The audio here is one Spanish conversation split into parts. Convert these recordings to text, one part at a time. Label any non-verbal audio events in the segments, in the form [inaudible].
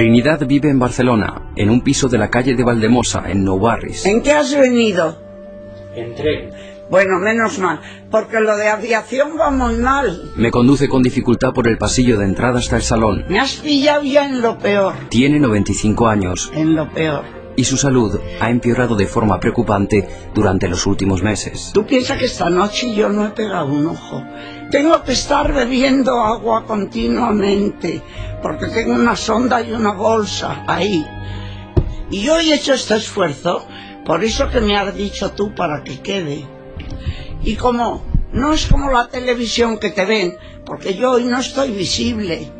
Trinidad vive en Barcelona, en un piso de la calle de Valdemosa, en Nou Barris. ¿En qué has venido? En tren. Bueno, menos mal, porque lo de aviación va muy mal. Me conduce con dificultad por el pasillo de entrada hasta el salón. Me has pillado ya en lo peor, Tiene 95 años en lo peor. Y su salud ha empeorado de forma preocupante durante los últimos meses. Tú piensas que esta noche yo no he pegado un ojo. Tengo que estar bebiendo agua continuamente, porque tengo una sonda y una bolsa ahí. Y yo he hecho este esfuerzo, por eso que me has dicho tú para que quede. Y como no es como la televisión que te ven, porque yo hoy no estoy visible.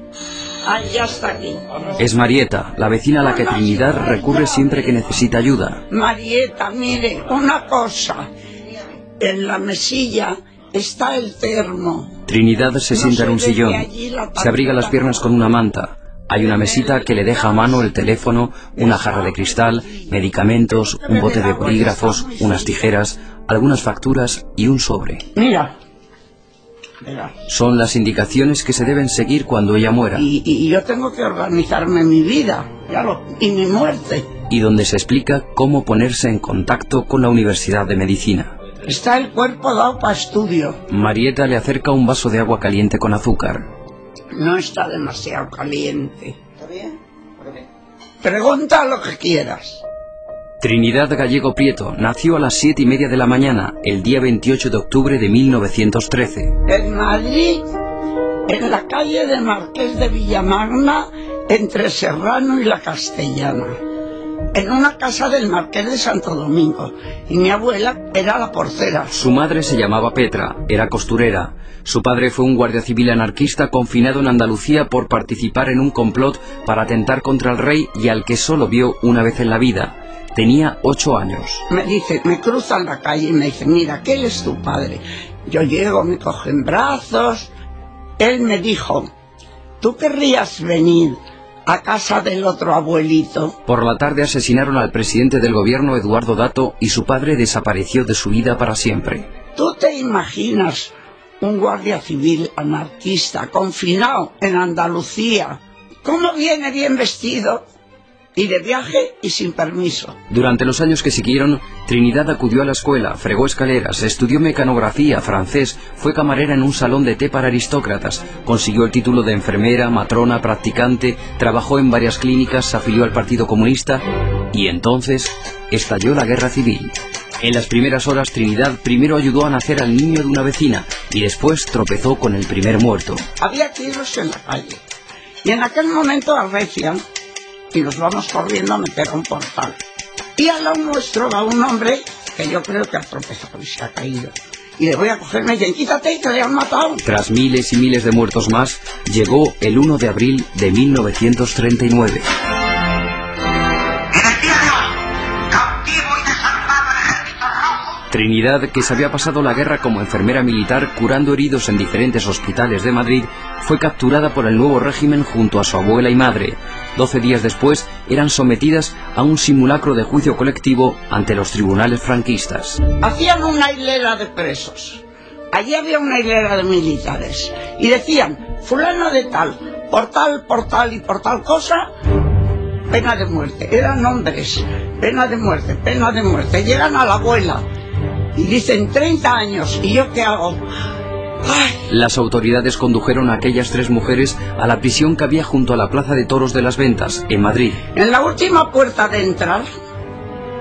Ya está aquí. Es Marieta, la vecina a la que Trinidad recurre siempre que necesita ayuda. Marieta, mire, una cosa. En la mesilla está el termo. Trinidad se No sienta en un sillón, se abriga las piernas con una manta. Hay una mesita que le deja a mano el teléfono, una jarra de cristal, medicamentos, un bote de bolígrafos, unas tijeras, algunas facturas y un sobre. Mira. Son las indicaciones que se deben seguir cuando ella muera Y, y yo tengo que organizarme mi vida ya lo- y mi muerte. y donde se explica cómo ponerse en contacto con la Universidad de Medicina. Está el cuerpo dado para estudio. Marieta le acerca un vaso de agua caliente con azúcar. No está demasiado caliente. ¿Está bien? Pregunta lo que quieras. Trinidad Gallego Prieto nació a las siete y media de la mañana, el día 28 de octubre de 1913. En Madrid, en la calle de Marqués de Villamagna, entre Serrano y la Castellana. En una casa del Marqués de Santo Domingo. Y mi abuela era la porcera. Su madre se llamaba Petra, era costurera. Su padre fue un guardia civil anarquista confinado en Andalucía por participar en un complot para atentar contra el rey y al que solo vio una vez en la vida. Tenía ocho años. Me dice, me cruzan la calle y me dice, mira, ¿qué es tu padre? Yo llego, me coge en brazos. Él me dijo, ¿tú querrías venir a casa del otro abuelito? Por la tarde asesinaron al presidente del gobierno Eduardo Dato y su padre desapareció de su vida para siempre. ¿Tú te imaginas un guardia civil anarquista confinado en Andalucía? ¿Cómo viene bien vestido? Y de viaje y sin permiso. Durante los años que siguieron, Trinidad acudió a la escuela, fregó escaleras, estudió mecanografía, francés, fue camarera en un salón de té para aristócratas, consiguió el título de enfermera, matrona, practicante, trabajó en varias clínicas, se afilió al Partido Comunista y entonces estalló la guerra civil. En las primeras horas Trinidad primero ayudó a nacer al niño de una vecina y después tropezó con el primer muerto. Había tiros en la calle. Y en aquel momento arrecian y nos vamos corriendo a meter a un portal. Y al lado nuestro va un hombre que yo creo que ha tropezado y se ha caído. Y le voy a cogerme y quítate que le han matado. Tras miles y miles de muertos más, llegó el 1 de abril de 1939. Trinidad, que se había pasado la guerra como enfermera militar curando heridos en diferentes hospitales de Madrid, fue capturada por el nuevo régimen junto a su abuela y madre. Doce días después eran sometidas a un simulacro de juicio colectivo ante los tribunales franquistas. Hacían una hilera de presos. Allí había una hilera de militares. Y decían, fulano de tal, por tal, por tal y por tal cosa, pena de muerte. Eran hombres, pena de muerte, pena de muerte. Llegan a la abuela y dicen 30 años. ¿Y yo qué hago? Ay, Las autoridades condujeron a aquellas tres mujeres a la prisión que había junto a la Plaza de Toros de las Ventas, en Madrid. En la última puerta de entrar,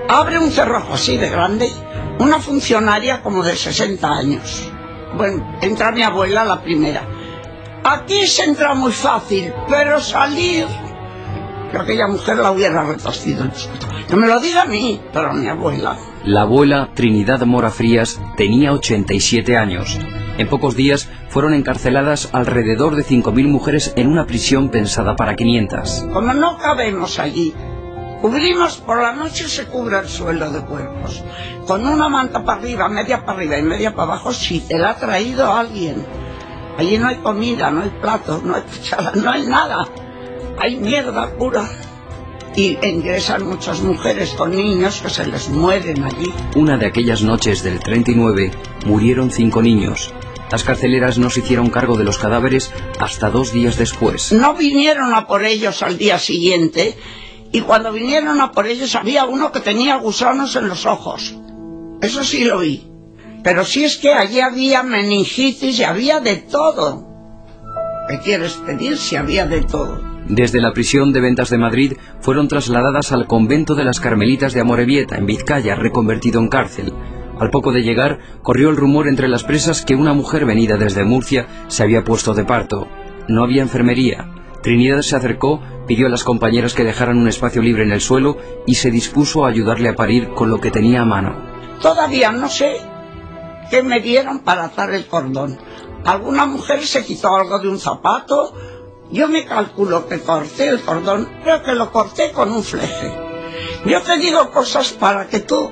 abre un cerrojo así de grande, una funcionaria como de 60 años. Bueno, entra mi abuela la primera. Aquí se entra muy fácil, pero salir... Que aquella mujer la hubiera retorcido. No me lo diga a mí, pero a mi abuela. La abuela, Trinidad Mora Frías, tenía 87 años. En pocos días fueron encarceladas alrededor de 5.000 mujeres en una prisión pensada para 500. Como no cabemos allí, cubrimos por la noche se cubre el suelo de cuerpos. Con una manta para arriba, media para arriba y media para abajo, si te la ha traído alguien. Allí no hay comida, no hay platos, no hay [laughs] cucharas, no hay nada. Hay mierda pura. Y ingresan muchas mujeres con niños que se les mueren allí. Una de aquellas noches del 39 murieron cinco niños. Las carceleras no se hicieron cargo de los cadáveres hasta dos días después. No vinieron a por ellos al día siguiente y cuando vinieron a por ellos había uno que tenía gusanos en los ojos. Eso sí lo vi. Pero si es que allí había meningitis y había de todo. ¿Qué quieres pedir si había de todo? Desde la prisión de ventas de Madrid fueron trasladadas al convento de las Carmelitas de Amorebieta, en Vizcaya, reconvertido en cárcel. Al poco de llegar, corrió el rumor entre las presas que una mujer venida desde Murcia se había puesto de parto. No había enfermería. Trinidad se acercó, pidió a las compañeras que dejaran un espacio libre en el suelo y se dispuso a ayudarle a parir con lo que tenía a mano. Todavía no sé qué me dieron para atar el cordón. Alguna mujer se quitó algo de un zapato. Yo me calculo que corté el cordón, creo que lo corté con un fleje. Yo te digo cosas para que tú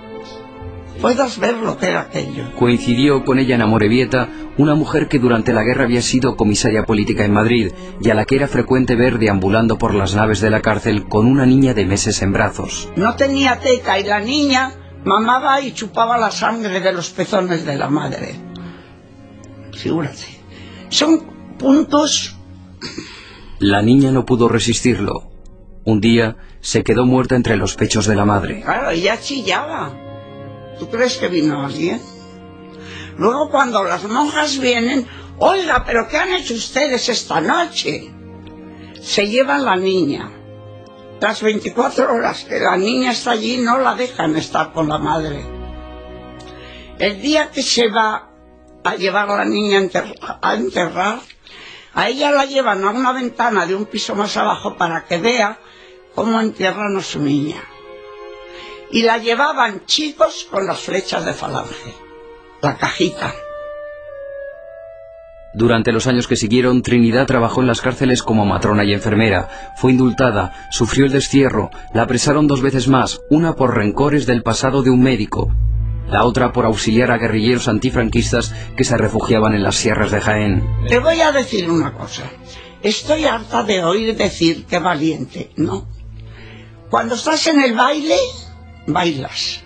puedas ver lo que era aquello. Coincidió con ella en Amorebieta una mujer que durante la guerra había sido comisaria política en Madrid y a la que era frecuente ver deambulando por las naves de la cárcel con una niña de meses en brazos. No tenía teca y la niña mamaba y chupaba la sangre de los pezones de la madre. Figúrate. Son puntos... La niña no pudo resistirlo. Un día se quedó muerta entre los pechos de la madre. Claro, ella chillaba. ¿Tú crees que vino alguien? Luego cuando las monjas vienen, oiga, pero ¿qué han hecho ustedes esta noche? Se llevan la niña. Las 24 horas que la niña está allí no la dejan estar con la madre. El día que se va a llevar a la niña a enterrar, a ella la llevan a una ventana de un piso más abajo para que vea cómo entierran a su niña. Y la llevaban chicos con las flechas de falange, la cajita. Durante los años que siguieron, Trinidad trabajó en las cárceles como matrona y enfermera. Fue indultada, sufrió el destierro, la apresaron dos veces más, una por rencores del pasado de un médico, la otra por auxiliar a guerrilleros antifranquistas que se refugiaban en las sierras de Jaén. Le voy a decir una cosa. Estoy harta de oír decir que valiente. No. Cuando estás en el baile, bailas.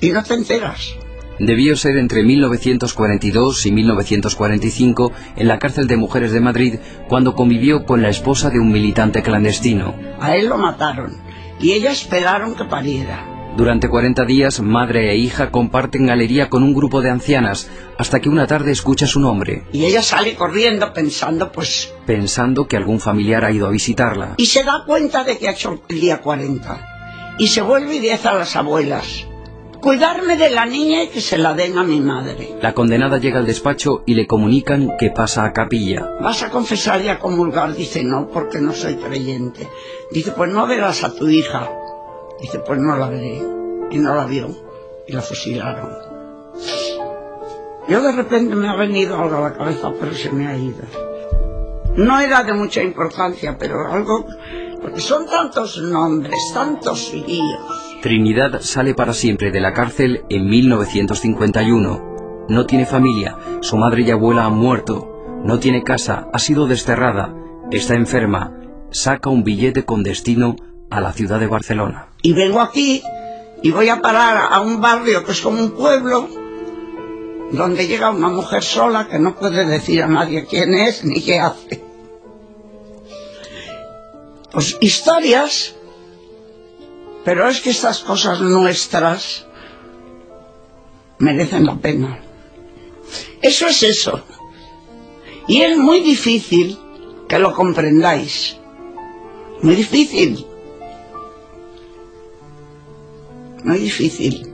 Y no te enteras. Debió ser entre 1942 y 1945 en la cárcel de mujeres de Madrid cuando convivió con la esposa de un militante clandestino. A él lo mataron y ella esperaron que pariera. Durante 40 días, madre e hija comparten galería con un grupo de ancianas hasta que una tarde escucha su nombre. Y ella sale corriendo pensando, pues... Pensando que algún familiar ha ido a visitarla. Y se da cuenta de que ha hecho el día 40. Y se vuelve y dice a las abuelas, cuidarme de la niña y que se la den a mi madre. La condenada llega al despacho y le comunican que pasa a capilla. ¿Vas a confesar y a comulgar? Dice, no, porque no soy creyente. Dice, pues no verás a tu hija. Dice, pues no la veré. Y no la vio. Y la fusilaron. Yo de repente me ha venido algo a la cabeza, pero se me ha ido. No era de mucha importancia, pero algo... Porque son tantos nombres, tantos líos. Trinidad sale para siempre de la cárcel en 1951. No tiene familia, su madre y abuela han muerto. No tiene casa, ha sido desterrada, está enferma. Saca un billete con destino a la ciudad de Barcelona. Y vengo aquí y voy a parar a un barrio que es como un pueblo donde llega una mujer sola que no puede decir a nadie quién es ni qué hace. Pues historias, pero es que estas cosas nuestras merecen la pena. Eso es eso. Y es muy difícil que lo comprendáis. Muy difícil. Muy difícil.